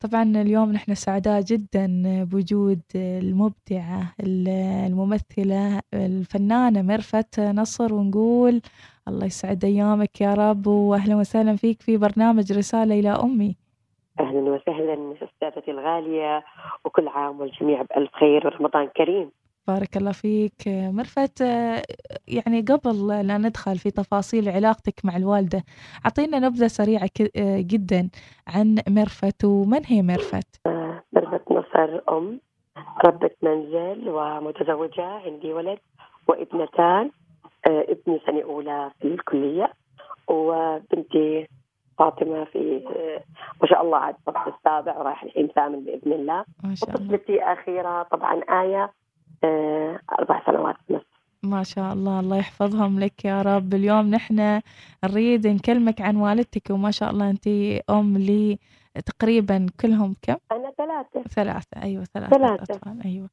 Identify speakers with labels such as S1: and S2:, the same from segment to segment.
S1: طبعا اليوم نحن سعداء جدا بوجود المبدعة الممثلة الفنانة مرفت نصر ونقول الله يسعد أيامك يا رب وأهلا وسهلا فيك في برنامج رسالة إلى أمي.
S2: أهلا وسهلا أستاذتي الغالية وكل عام والجميع بألف خير ورمضان كريم.
S1: بارك الله فيك. مرفت يعني قبل لا ندخل في تفاصيل علاقتك مع الوالدة أعطينا نبذة سريعة جدا عن مرفت ومن هي مرفت؟
S2: آه، مرفت نصر أم ربة منزل ومتزوجة عندي ولد وابنتان. آه، ابني سنة أولى في الكلية وبنتي فاطمة في ما شاء الله عاد الصف السابع ورايح الحين ثامن بإذن الله.
S1: ما شاء الله.
S2: وطفلتي أخيرة طبعا آية آه، أربع سنوات ونص
S1: ما شاء الله الله يحفظهم لك يا رب. اليوم نحن نريد نكلمك عن والدتك وما شاء الله انت أم لي. تقريبا كلهم كم؟
S2: أنا ثلاثة.
S1: ثلاثة. أيوة ثلاثة,
S2: ثلاثة.
S1: أطفال. أيوة.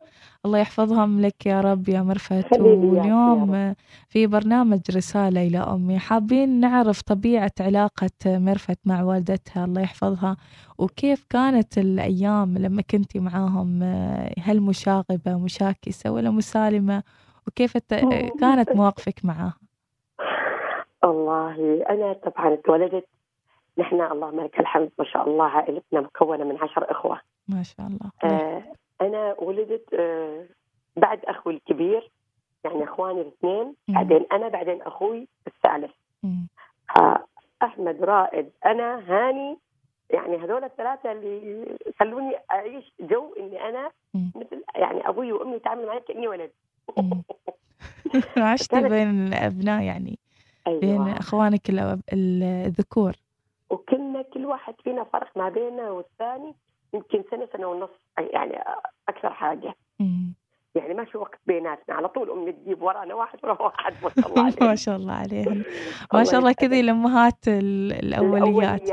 S1: الله يحفظهم لك يا رب يا مرفت واليوم في برنامج رسالة إلى أمي. حابين نعرف طبيعة علاقة مرفت مع والدتها. الله يحفظها. وكيف كانت الأيام لما كنتي معاهم؟ هل مشاغبة مشاكسة ولا مسالمة؟ وكيف كانت مواقفك معاها؟
S2: والله أنا طبعا اتولدت نحن اللهم لك الحمد ما شاء الله عائلتنا مكونة من عشر إخوة.
S1: ما شاء الله.
S2: آه أنا ولدت آه بعد أخوي الكبير يعني إخواني الاثنين. بعدين أنا بعدين أخوي الثالث. آه أحمد رائد أنا هاني يعني هذول الثلاثة اللي خلوني أعيش جو إني أنا
S1: مم.
S2: مثل يعني أبوي وأمي يتعاملوا معي كأني ولد. كانت-
S1: بين الأبناء يعني بين
S2: أيوة
S1: أخوانك الأب- الذكور.
S2: وكلنا كل واحد فينا فرق ما بيننا والثاني يمكن سنة سنة ونص يعني أكثر حاجة
S1: مم.
S2: يعني ما في وقت بيناتنا على طول أمي تجيب ورانا واحد ورا واحد ما شاء الله
S1: ما
S2: عليها
S1: شاء الله عليهم ما شاء الله. كذا الأمهات ال- الأوليات.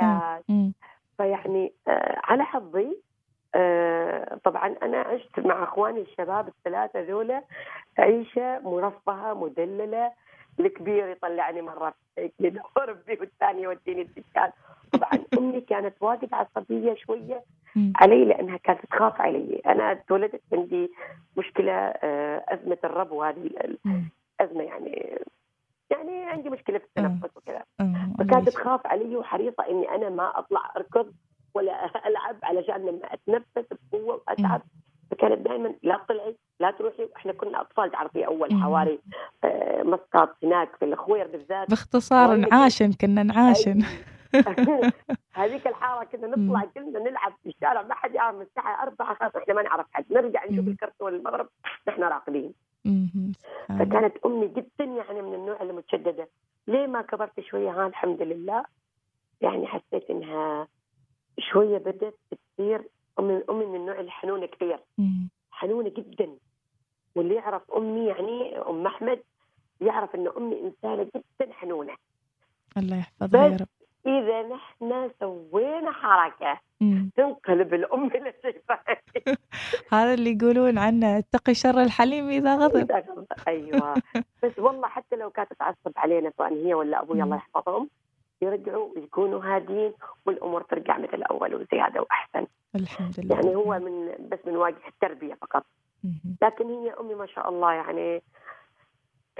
S2: فيعني آه على حظي آه طبعا أنا عشت مع إخواني الشباب الثلاثة ذولا عيشة مرفهة مدللة الكبير يطلعني مرة هيك يدور بي والثاني يوديني الدكان طبعا أمي كانت واجد عصبية
S1: شوية.
S2: علي لأنها كانت تخاف علي أنا تولدت عندي مشكلة آه أزمة الربو هذه. الازمه يعني يعني عندي مشكلة في التنفس وكذا
S1: آه،
S2: فكانت. تخاف علي وحريصة إني أنا ما أطلع أركض ولا ألعب علشان لما أتنفس بقوة وأتعب فكانت دائما لا تطلعي لا تروحي. إحنا كنا أطفال تعرفي
S1: أول.
S2: حواري آه، مسقط هناك في الخوير بالذات.
S1: باختصار نعاشن كنا نعاشن.
S2: هذيك الحارة كنا نطلع كلنا نلعب في الشارع ما حد يعرف من الساعة 4 خلاص إحنا ما نعرف حد. نرجع نشوف. الكرتون المغرب نحن راقدين. فكانت أمي جدا يعني من النوع المتشددة. ليه ما كبرت شوية؟ ها الحمد لله. يعني حسيت إنها شوية بدأت تصير أمي أمي من النوع الحنونه كثير. حنونة جدا. واللي يعرف أمي يعني أم أحمد يعرف إن أمي إنسانة جدا حنونة.
S1: الله يحفظها يا رب.
S2: إذا نحن سوينا حركة
S1: مم.
S2: تنقلب الأم إلى شيطان
S1: هذا اللي يقولون عنه اتقي شر الحليم إذا غضب.
S2: أيوه. بس والله حتى لو كانت تعصب علينا سواء هي ولا
S1: أبوي.
S2: الله يحفظهم. يرجعوا يكونوا هادين والأمور ترجع مثل الأول وزيادة وأحسن.
S1: الحمد لله.
S2: يعني هو من بس من واجهه التربية فقط. لكن هي أمي ما شاء الله يعني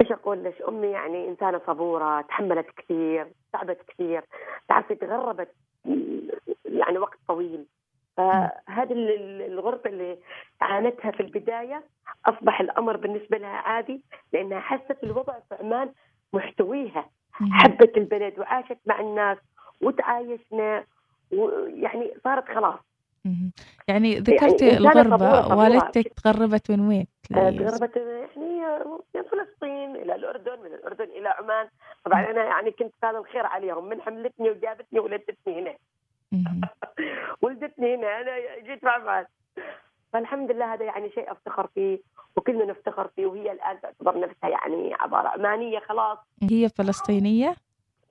S2: إيش أقول لك؟ أمي يعني إنسانة صبورة تحملت كثير تعبت كثير تعرفي تغربت يعني وقت طويل. فهذه ال- ال- الغربه اللي عانتها في البداية أصبح الأمر بالنسبة لها عادي لأنها حست الوضع في عمان محتويها. حبت البلد وعاشت مع الناس وتعايشنا ويعني صارت خلاص.
S1: يعني ذكرتي
S2: إنسانة
S1: الغربة. والدتك تغربت من وين؟
S2: آه، تغربت يعني من فلسطين إلى الأردن من الأردن إلى عمان طبعا أنا يعني كنت هذا الخير عليهم من حملتني وجابتني ولدتني هنا. ولدتني هنا أنا جيت في عمان فالحمد لله هذا يعني شيء أفتخر فيه وكلنا نفتخر فيه وهي الآن تعتبر نفسها يعني عبارة عمانيه خلاص
S1: هي فلسطينية؟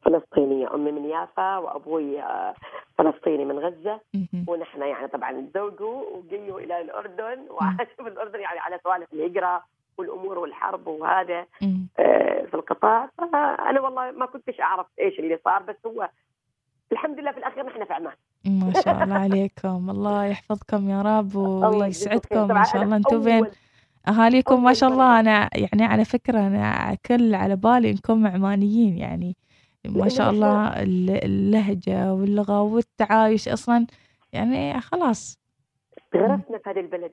S2: فلسطينية أمي من يافا وأبوي آه، فلسطيني من غزة
S1: مم.
S2: ونحن يعني طبعا تزوجوا وجيوا إلى الأردن وعاشوا في الأردن يعني على سوالف الهجرة والأمور والحرب وهذا. آه، في القطاع فانا والله ما كنتش أعرف إيش اللي صار بس هو الحمد لله في الأخير نحن في عمان
S1: ما شاء الله عليكم. الله يحفظكم يا رب. ويسعدكم
S2: طبعا
S1: شاء الله. أنتم بين
S2: أول
S1: أهاليكم ما شاء الله. أنا يعني على فكرة أنا كل على بالي إنكم عمانيين يعني. ما شاء الله ال- اللهجة واللغة والتعايش أصلا يعني خلاص.
S2: تغرسنا في هذه البلد.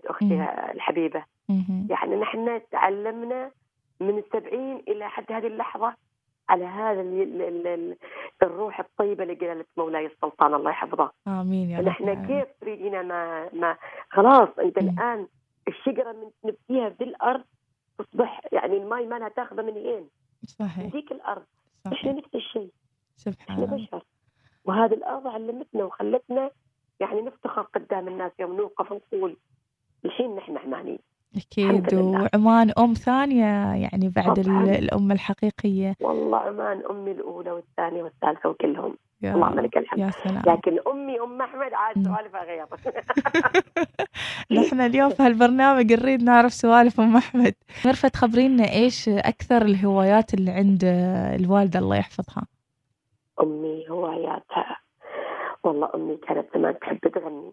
S2: الحبيبة.
S1: مهم.
S2: يعني نحن تعلمنا من السبعين إلى حد هذه اللحظة على هذا الروح الطيبة اللي قالت مولاي السلطان الله يحفظه
S1: آمين يا رب
S2: نحن. كيف تريدين ما ما خلاص انت
S1: مم.
S2: الآن الشجرة من نبتيها في الأرض تصبح يعني الماء ما لها تاخذه من؟ من
S1: صحيح.
S2: ذيك الأرض. إحنا
S1: صحيح
S2: نفس الشيء
S1: سبحان
S2: إحنا
S1: الله.
S2: بشر. وهذه الأرض علمتنا وخلتنا يعني نفتخر قدام الناس يوم نوقف ونقول الحين نحن عمانيين
S1: أكيد. وعمان أم ثانية يعني بعد
S2: طبعاً.
S1: الأم الحقيقية.
S2: والله عمان أمي الأولى والثانية والثالثة وكلهم.
S1: يا
S2: اللهم لك الحمد.
S1: يا سلام.
S2: لكن أمي أم أحمد عاد. سوالفها غير
S1: نحن اليوم في هالبرنامج نريد نعرف سوالف أم أحمد. مرفت خبرينا إيش أكثر الهوايات اللي عند الوالدة الله يحفظها؟
S2: أمي هواياتها والله أمي كانت زمان تحب تغني.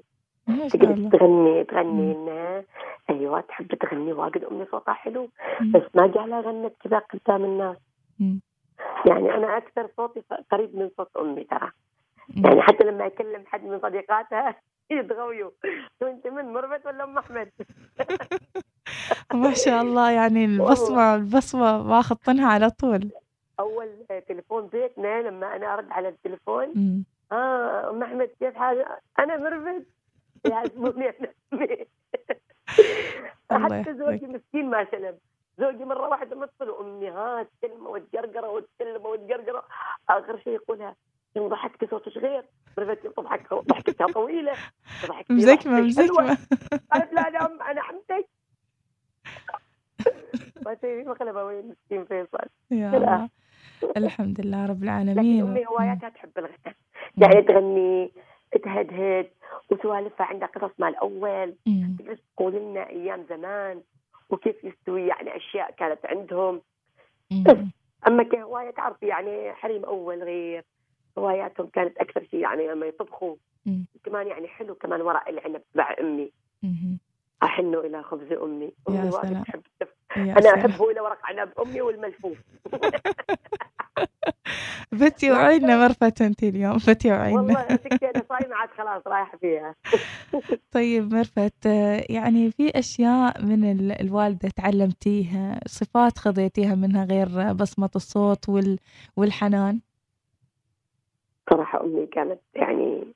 S1: ما الله
S2: تغني تغني. إنها أيوه تحب تغني واجد امي صوتها حلو
S1: مم.
S2: بس ما جعلها غنت كذا قدام الناس
S1: مم.
S2: يعني أنا أكثر صوتي قريب من صوت أمي ترى. يعني حتى لما أكلم حد من صديقاتها يتغويوا أنت من مربت ولا أم أحمد؟
S1: ما شاء الله يعني البصمه البصمة باخذ طنها على طول
S2: أول تليفون بيتنا لما أنا أرد على التليفون. آه أم أحمد كيف حالك؟ أنا مربت
S1: الله
S2: حتى زوجي مسكين ما سلم زوجي مرة واحدة مثل أمي ها تكلمه وتقرقرة وتكلمة وتقرقرة. آخر شيء يقولها يوم ضحكتي؟ صوتك غير. عرفت تضحك ضحكتها طويلة. ضحكتي
S1: مزكمه. مزكمه
S2: قالت لا أنا أم أنا عمتك ما تبي مقلبه وين مسكين فيصل.
S1: يا الحمد لله رب
S2: لكن
S1: العالمين
S2: أمي هواياتها تحب الغناء.
S1: مم.
S2: يعني تغني تهدهد وسوالفها عندها قصص مال أول
S1: مم.
S2: تجلس تقول لنا أيام زمان وكيف يستوي يعني أشياء كانت عندهم. أما كهواية تعرفي يعني حريم أول غير هواياتهم كانت أكثر شيء يعني لما يطبخوا. كمان يعني حلو كمان ورق العنب تبع
S1: أمي.
S2: أحن إلى خبز
S1: أمي
S2: أمي واجد. تحب
S1: أنا.
S2: أحبه إلى ورق عنب أمي والملفوف
S1: فتي وعينا مرفت انت اليوم فتي وعينا
S2: والله سكتي أنا صايمة عاد خلاص رايحة فيها.
S1: طيب مرفت يعني في أشياء من ال- الوالدة تعلمتيها صفات خذيتيها منها غير بصمة الصوت وال والحنان؟
S2: صراحة أمي كانت يعني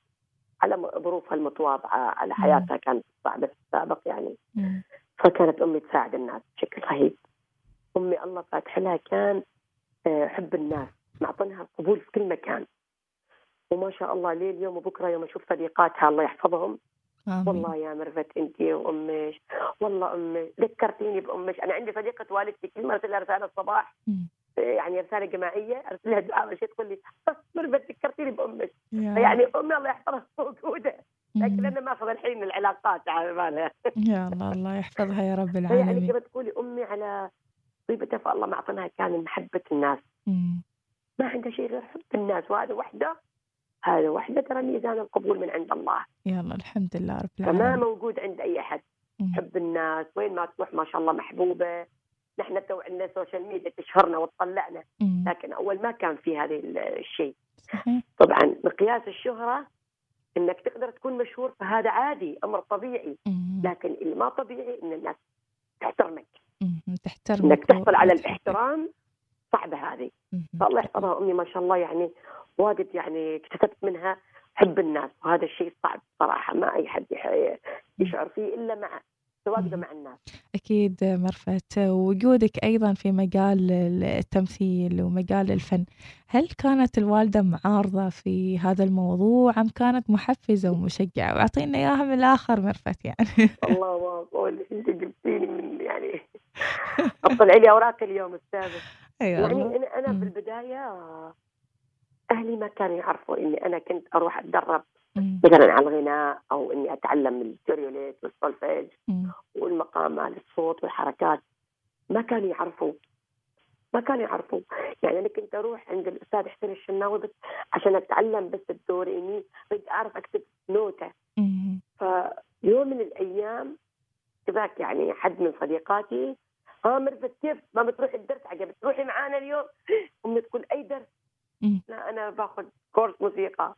S2: على ظروفها المتواضعة على حياتها كانت صعبه في السابق يعني. فكانت أمي تساعد الناس بشكل رهيب. أمي الله فاتح لها كان حب الناس معطنها قبول في كل مكان. وما شاء الله ليه اليوم وبكرة يوم أشوف صديقاتها الله يحفظهم.
S1: آمين.
S2: والله يا مرفت أنت وامش والله أمي ذكرتيني بامش أنا عندي صديقة والدتي كل ما ارسل رسالة الصباح. آه، يعني رسالة جماعية أرسل لها دعاء شيء تقول لي "بس مرفت ذكرتيني بامش
S1: يا
S2: يعني أمي الله يحفظها موجودة. لكن. أنا ماخذ الحين العلاقات على بالها
S1: يا الله الله يحفظها يا رب
S2: هي يعني
S1: العالمين.
S2: كما تقولي أمي على طيبتها فالله معطيناها كان محبة الناس.
S1: مم.
S2: ما عندها شيء غير حب الناس وهذا وحده. هذا وحده ترى ميزان القبول من عند الله.
S1: الله الحمد لله رب
S2: فما
S1: العالمين
S2: موجود عند أي أحد.
S1: مم.
S2: حب الناس وين ما تروح ما شاء الله محبوبة. نحن تو عندنا social media تشهرنا وتطلعنا.
S1: مم.
S2: لكن أول ما كان في هذا ال- الشيء.
S1: صحيح.
S2: طبعا مقياس الشهرة إنك تقدر تكون مشهور فهذا عادي أمر طبيعي.
S1: مم.
S2: لكن اللي ما طبيعي إن الناس تحترمك.
S1: مم. تحترمك
S2: إنك تحصل على. الاحترام صعبة هذه. فالله يحفظها. أمي ما شاء الله يعني واجد يعني اكتسبت منها حب الناس وهذا الشيء صعب صراحة ما أي حد يشعر فيه إلا مع تواجده مع الناس.
S1: أكيد مرفت. وجودك أيضا في مجال التمثيل ومجال الفن هل كانت الوالدة معارضة في هذا الموضوع أم كانت محفزة ومشجعة؟ وأعطينا إياها من الآخر مرفت يعني.
S2: الله ما أقول انت جبتيني من اطلع لي أوراق اليوم أستاذة
S1: أي
S2: يعني أنا أنا
S1: مم.
S2: في البداية أهلي ما كانوا يعرفوا إني أنا كنت أروح
S1: أتدرب.
S2: مثلا على الغناء أو إني أتعلم الستيريوليت والسولفيج. والمقامات الصوت والحركات ما كانوا يعرفوا ما كانوا يعرفوا يعني أنا كنت أروح عند الأستاذ حسين الشناوي بس عشان أتعلم بس الدور إني بدي أعرف أكتب
S1: نوتة.
S2: فيوم من الأيام كذاك يعني حد من صديقاتي ها مرفت كيف؟ ما بتروحي الدرس عجب تروحي معانا اليوم؟ أمي تقول أي درس. لا أنا باخذ كورس موسيقى.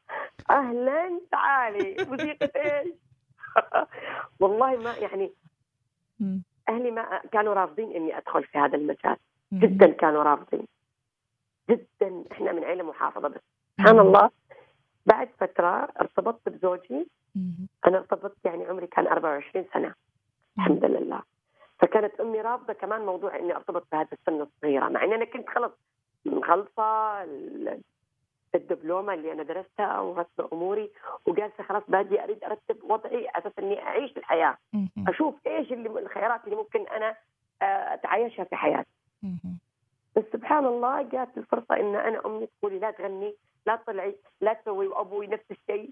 S2: أهلا تعالي. موسيقى إيش؟ والله ما يعني. أهلي ما كانوا رافضين إني أدخل في هذا المجال. جدا كانوا رافضين. جدا. إحنا من عيلة محافظة بس. سبحان الله. بعد فترة ارتبطت بزوجي. أنا ارتبطت يعني عمري كان 24 سنة. الحمد لله. فكانت أمي رافضة كمان موضوع إني أرتبط بهذا السن الصغيرة مع إني أنا كنت خلص مخلصة ال- الدبلومة اللي أنا درستها ورتب أموري وجالسة خلاص باجي أريد أرتب وضعي أساس إني أعيش
S1: الحياة.
S2: أشوف إيش اللي الخيارات اللي ممكن أنا آه، أتعايشها في حياتي. بس سبحان الله جات الفرصة إن أنا أمي تقولي لا تغني لا تطلعي لا تسوي وأبوي نفس الشيء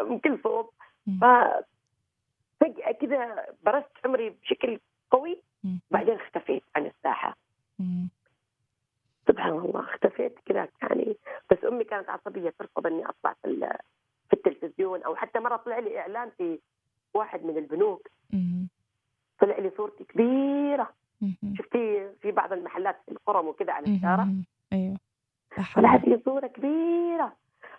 S2: من كل صوب
S1: مم.
S2: ففجاه كذا برست عمري بشكل قوي. بعدين اختفيت عن
S1: الساحة.
S2: سبحان الله اختفيت كذا يعني بس أمي كانت عصبية ترفض إني أطلع في في التلفزيون أو حتى مرة طلع لي إعلان في واحد من البنوك. طلع لي صورتي
S1: كبيرة.
S2: شفتي في بعض المحلات في القرم وكذا على الشارع.
S1: أيوه.
S2: طلعت لي صورة كبيرة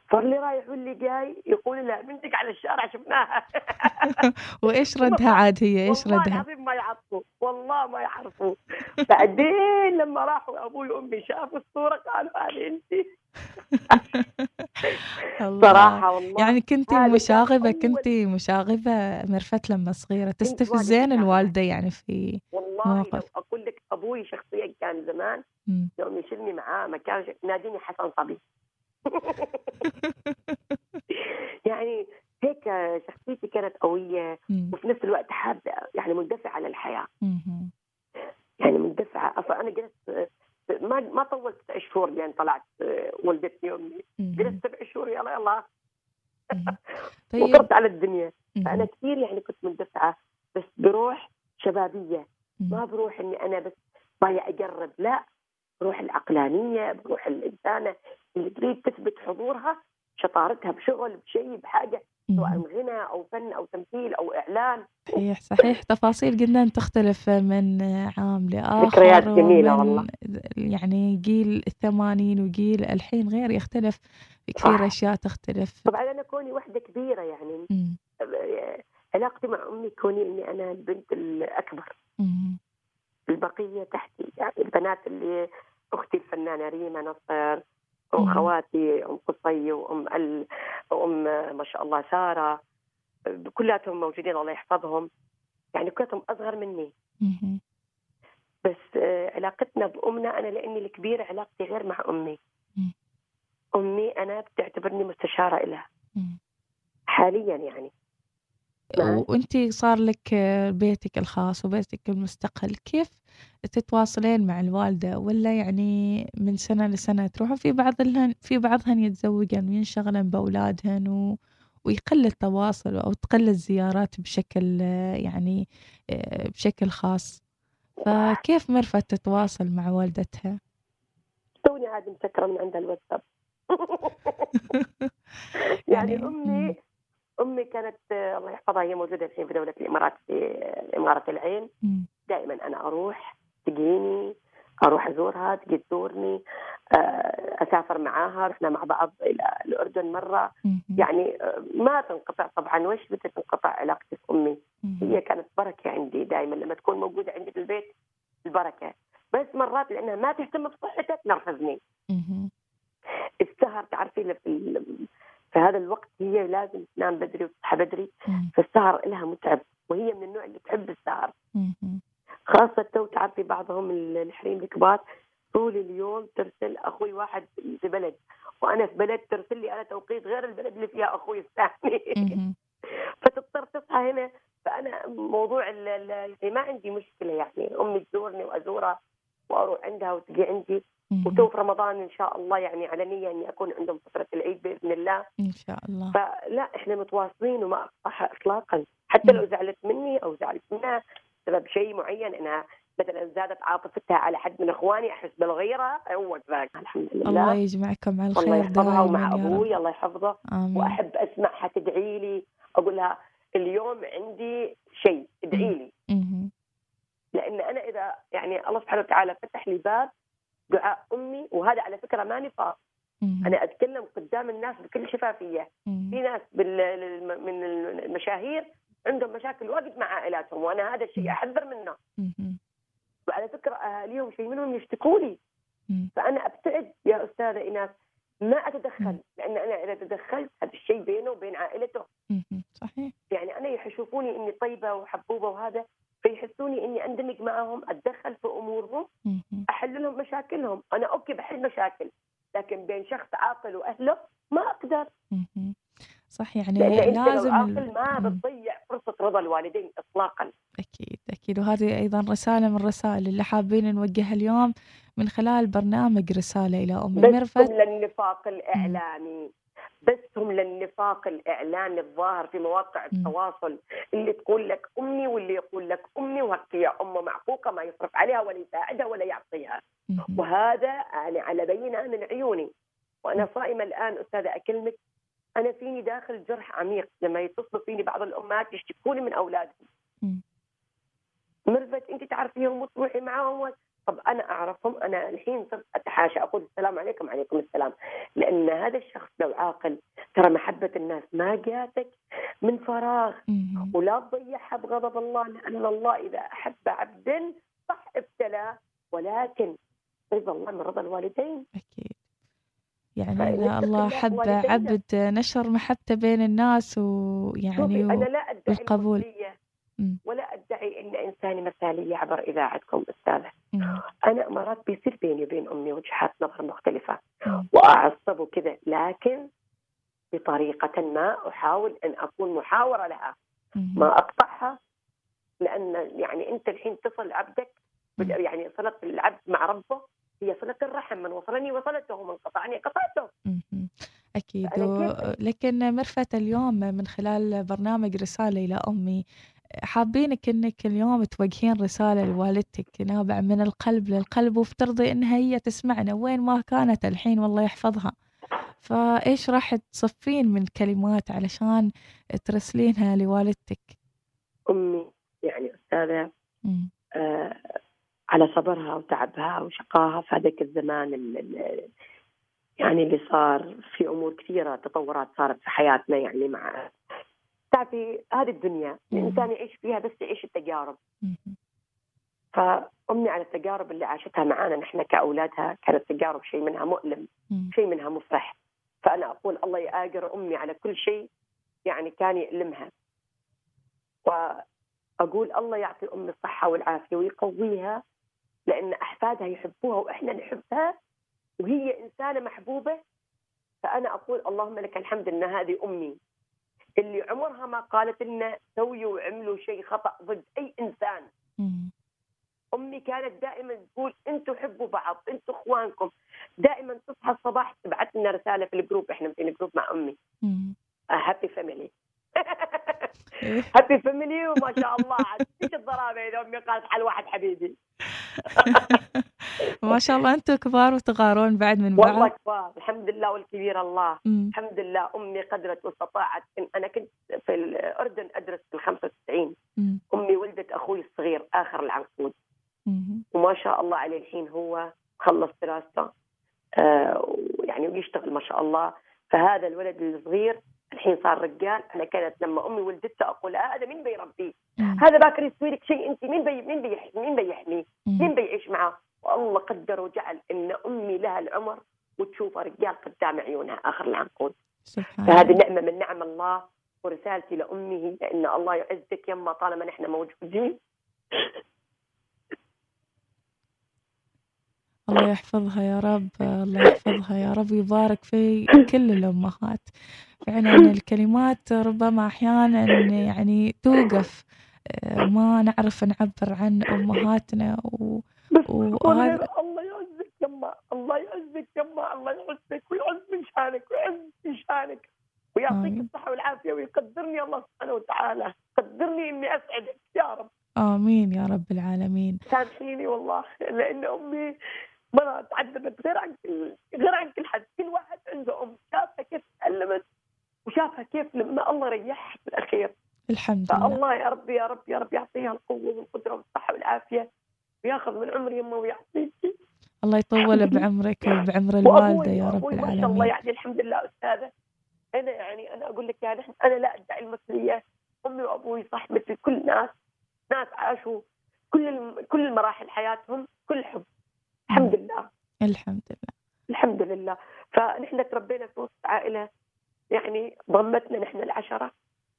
S2: فاللي رايح واللي جاي يقول لا بنتك على الشارع شفناها.
S1: وإيش ردها عاد هي؟ إيش
S2: والله
S1: ردها؟
S2: العظيم ما يعرفوا والله ما يعرفوا. بعدين لما راحوا أبوي وأمي شافوا الصورة قالوا هذه
S1: أنت.
S2: صراحة والله
S1: يعني كنتي
S2: كان
S1: مشاغبة كنتي مشاغبة مرفت لما صغيرة. تستفزين الوالدة يعني في
S2: والله. أقول لك أبوي شخصيا كان زمان. يوم يشيلني معاه مكان ناديني حسن صبي. يعني هيك شخصيتي كانت قوية
S1: مم.
S2: وفي نفس الوقت حابة يعني الحياة
S1: مم.
S2: يعني مندفعة أصلا أنا جلست ما ما طولت تسع شهور لين طلعت ولدتني امي. جلست سبع شهور يلا يلا.
S1: طيب
S2: وصرت على الدنيا
S1: فأنا.
S2: كثير يعني كنت مندفعة بس بروح شبابية ما. بروح إني أنا بس باي اقرب لا بروح العقلانية بروح الإنسانة اللي تريد تثبت حضورها شطارتها بشغل بشيء بحاجة سواء. غنى أو فن أو تمثيل أو إعلان
S1: صحيح صحيح تفاصيل جدا تختلف من عام لآخر
S2: ذكريات جميلة
S1: ومن
S2: والله.
S1: يعني جيل الثمانين وجيل الحين غير يختلف كثير
S2: صح.
S1: أشياء تختلف
S2: طبعا أنا كوني وحدة كبيرة يعني. علاقتي مع أمي كوني إني أنا البنت
S1: الأكبر.
S2: البقية تحتي يعني البنات اللي أختي الفنانة ريما نصر. واخواتي أم قصي وأم ال... وأم ما شاء الله سارة كلاتهم موجودين الله يحفظهم يعني كلاتهم أصغر مني. بس آه، علاقتنا بأمنا أنا لأني الكبيرة علاقتي غير مع
S1: أمي.
S2: أمي أنا بتعتبرني مستشارة لها. حاليا يعني.
S1: وأنتي صار لك بيتك الخاص وبيتك المستقل كيف تتواصلين مع الوالدة ولا يعني من سنة لسنة تروحوا في بعضهن في بعضهن يتزوجن وينشغلن بأولادهن و ويقل التواصل أو تقل الزيارات بشكل يعني آه، بشكل خاص فكيف مرفت تتواصل مع والدتها؟
S2: توني عاد مسكرة من عند الواتساب يعني
S1: يعني-
S2: امي
S1: مم.
S2: أمي كانت الله يحفظها هي موجودة الحين في دولة الإمارات في إمارة العين. دائما أنا أروح تجيني أروح أزورها تجي تزورني آه، أسافر معاها رحنا مع بعض إلى الأردن
S1: مرة.
S2: يعني آه، ما تنقطع طبعا وش بدها تنقطع علاقتي بامي. هي كانت بركة عندي دائما لما تكون موجودة عندي في البيت البركة بس مرات لأنها ما تهتم بصحتك تنرفزني
S1: مم.
S2: السهر تعرفي في, هذا الوقت هي لازم تنام بدري وتصحى بدري. فالسهر لها متعب وهي من النوع اللي تحب السهر. خاصة تو تعرفي بعضهم ال- الحريم الكبار طول اليوم ترسل أخوي واحد في بلد وأنا في بلد ترسل لي أنا توقيت غير البلد اللي فيها أخوي الثاني. فتضطر تصحى هنا فأنا موضوع ما عندي مشكلة يعني أمي تزورني وازورها وأروح عندها وتجي عندي. وتو في رمضان إن شاء الله يعني على نيه إني أكون عندهم فترة العيد بإذن الله.
S1: إن شاء الله.
S2: فلا إحنا متواصلين وما اقطعها اطلاقا. حتى لو زعلت مني أو زعلت منها شيء معين إنها مثلا زادت عاطفتها على حد من إخواني أحس بالغيرة هو ذاك الحمد لله.
S1: الله يجمعكم على
S2: الله
S1: الخير
S2: يحفظها ومع أبوي الله يحفظه.
S1: آمين.
S2: وأحب أسمعها تدعي لي أقول لها اليوم عندي شيء ادعي لي. لأن أنا إذا يعني الله سبحانه وتعالى فتح لي باب دعاء أمي وهذا على فكرة ما نفاق
S1: مهم.
S2: أنا أتكلم قدام الناس بكل
S1: شفافية.
S2: في ناس من المشاهير عندهم مشاكل واجد مع عائلاتهم وأنا هذا الشيء أحذر منه. وعلى فكرة أهاليهم شيء منهم يشتكوا لي. فأنا أبتعد يا أستاذة إيناس ما
S1: أتدخل.
S2: لأن أنا إذا تدخلت هذا الشيء بينه وبين عائلته.
S1: صحيح
S2: يعني أنا يشوفوني إني طيبة وحبوبة وهذا فيحسوني إني أندمج معهم أتدخل في
S1: أمورهم.
S2: أحل لهم مشاكلهم أنا أوكي بحل مشاكل لكن بين شخص عاقل وأهله ما
S1: أقدر. صح يعني لازم
S2: عاقل ما. بتضيع رضا الوالدين اطلاقا.
S1: أكيد أكيد. وهذه أيضا رسالة من الرسائل اللي حابين نوجهها اليوم. من خلال برنامج رسالة إلى أم
S2: بس
S1: ميرفت
S2: هم للنفاق الإعلامي. بس هم للنفاق الإعلامي الظاهر في مواقع. التواصل اللي تقول لك أمي واللي يقول لك أمي وهك هي امه معقوقة ما يصرف عليها ولا يساعدها ولا يعطيها. وهذا يعني على بينة من عيوني. وأنا صائمة الآن أستاذة أكلمك. أنا فيني داخل جرح عميق لما يتصلوا فيني بعض الأمهات يشتكوني من اولادهم. مرفت أنت تعرفيهم وتروحي معاهم؟ طب أنا أعرفهم أنا الحين صرت أتحاشى أقول السلام عليكم عليكم السلام. لأن هذا الشخص لو عاقل ترى محبة الناس ما جاتك من فراغ. ولا تضيعها بغضب الله لأن الله إذا أحب عبدا صح ابتلاه ولكن رضا الله من رضا الوالدين.
S1: أكيد. يعني الله حب. عبد نشر محبته بين الناس ويعني و...
S2: لا أدعي
S1: والقبول.
S2: المثلية
S1: مم.
S2: ولا أدعي إن إنساني مثاليه عبر اذاعتكم أستاذة
S1: مم.
S2: أنا مرات بيصير بيني وبين أمي وجهات نظر مختلفة
S1: مم.
S2: وأعصب وكذا لكن بطريقة ما أحاول أن أكون محاورة لها. ما أقطعها لأن يعني أنت الحين تصل عبدك. يعني صلة العبد مع ربه هي صلة الرحم من وصلني وصلته ومن قطعني قطعته.
S1: أكيد. لكن مرفت اليوم من خلال برنامج رسالة إلى أمي. حابينك إنك اليوم توجهين رسالة لوالدتك نابع من القلب للقلب وافترضي إنها هي تسمعنا وين ما كانت الحين والله يحفظها. فإيش راح تصفين من كلمات علشان ترسلينها لوالدتك؟
S2: أمي يعني
S1: أستاذة.
S2: آه على صبرها وتعبها وشقاها. في هذاك الزمان ال- ال- يعني اللي صار في أمور كثيرة تطورات صارت في حياتنا يعني مع تعرفي هذه الدنيا. الإنسان يعيش فيها بس يعيش التجارب. فأمي على التجارب اللي عاشتها معانا نحن كأولادها كانت تجارب شيء منها مؤلم. شيء منها مفرح. فأنا أقول الله يآجر أمي على كل شيء يعني كان يألمها. وأقول الله يعطي أمي الصحة والعافية ويقويها لأن أحفادها يحبوها وإحنا نحبها وهي إنسانة محبوبة. فأنا أقول اللهم لك الحمد إن هذه أمي. اللي عمرها ما قالت لنا سويوا وعملوا شيء خطأ ضد أي
S1: إنسان.
S2: أمي كانت دائما تقول أنتم حبوا بعض أنتم إخوانكم. دائما تصحى الصباح تبعث لنا رسالة في ال group إحنا في ال group
S1: مع
S2: أمي. happy
S1: family.
S2: هابي فاميلي وما شاء الله. عاد إيش الضرابة إذا أمي قالت على واحد حبيبي؟
S1: ما شاء الله أنتم كبار وتغارون بعد من
S2: والله
S1: بعض
S2: كبار الحمد لله والكبير الله
S1: مم.
S2: الحمد لله أمي قدرت واستطاعت إن أنا كنت في الأردن أدرس في ال 95
S1: مم.
S2: أمي ولدت أخوي الصغير آخر العنقود. وما شاء الله عليه الحين هو خلص دراسته آه يعني ويشتغل ما شاء الله فهذا الولد الصغير الحين صار رجال. أنا كانت لما أمي ولدته أقول هذا مين بيربيه؟ هذا باكر يسوي لك شيء أنت مين بي مين بيح مين بيحميه؟ مين بيعيش معاه؟ والله قدر وجعل إن أمي لها العمر وتشوفها رجال قدام عيونها آخر العنقود. فهذه نعمة من نعم الله ورسالتي لامي هي ان الله يعزك يما طالما نحن موجودين.
S1: الله يحفظها يا رب الله يحفظها يا رب ويبارك في كل الأمهات. فعلا الكلمات ربما أحيانا يعني توقف. آه، ما نعرف نعبر عن أمهاتنا و... وهذا
S2: الله يعزك يما الله يعزك يما الله يعزك ويعز من شانك ويعز من شانك ويعطيك. الصحة والعافية ويقدرني الله سبحانه وتعالى. قدرني إني أسعدك يا رب.
S1: آمين يا رب العالمين.
S2: سامحيني والله لأن أمي مرة تعذبت غير عن كل غير عن كل حد. كل واحد عنده أم شافها كيف تألمت وشافها كيف لما الله ريحها في الأخير.
S1: الحمد لله.
S2: فالله يا رب يا رب يا رب يعطيها القوة والقدرة والصحة والعافية ويأخذ من عمر يمه ويعطيك
S1: الله يطول بعمرك وبعمر الوالدة
S2: وأبوي
S1: يا رب
S2: وأبوي ما شاء الله
S1: العالمين.
S2: يعني الحمد لله أستاذة. أنا يعني أنا أقول لك يعني أنا لا أدعي المثلية. أمي وأبوي صح مثل كل الناس ناس عاشوا كل. كل مراحل حياتهم كل حب. الحمد لله.
S1: الحمد لله.
S2: الحمد لله. فنحن تربينا في وسط عائلة يعني ضمتنا نحن العشرة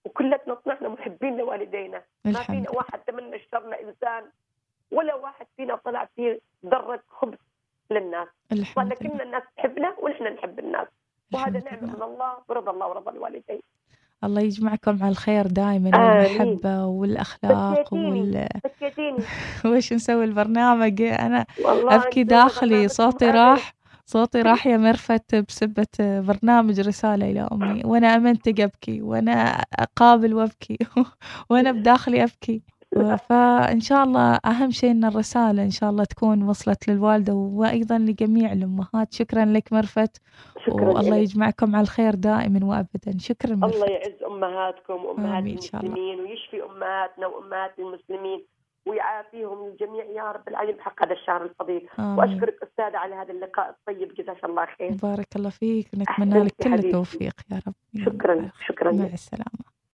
S2: وكلتنا طلعنا محبين لوالدينا. ما فينا واحد تمنى الشر لإنسان ولا واحد فينا طلع فيه ذرة خبز للناس.
S1: الحمد
S2: لكن
S1: لله
S2: الناس تحبنا ونحن نحب الناس. وهذا نعمة من الله ورضا الله ورضا الوالدين.
S1: الله يجمعكم على الخير دائما. والمحبة والأخلاق
S2: بكيتيني.
S1: وال... وش نسوي البرنامج؟ أنا
S2: والله
S1: أبكي داخلي صوتي. راح. صوتي راح يا مرفت بسبة برنامج رسالة إلى أمي. وأنا أمنتق أبكي وأنا أقابل وأبكي وأنا بداخلي أبكي. فإن شاء الله أهم شيء أن الرسالة إن شاء الله تكون وصلت للوالدة وأيضا لجميع الأمهات. شكرا لك مرفت.
S2: شكرا
S1: والله. يجمعكم على الخير دائما وأبدا. شكرا
S2: الله
S1: مرفت
S2: يعز أمهاتكم وأمهات
S1: آمين إن شاء الله.
S2: المسلمين ويشفي أمهاتنا وأمهات المسلمين. ويعافيهم الجميع يا رب العالمين بحق هذا الشهر الفضيل.
S1: آمين.
S2: وأشكرك استاذه على هذا اللقاء الطيب جزاك الله خير.
S1: بارك الله فيك نتمنى لك كل. التوفيق يا رب.
S2: شكرا شكرا.
S1: مع
S2: لك
S1: السلامة.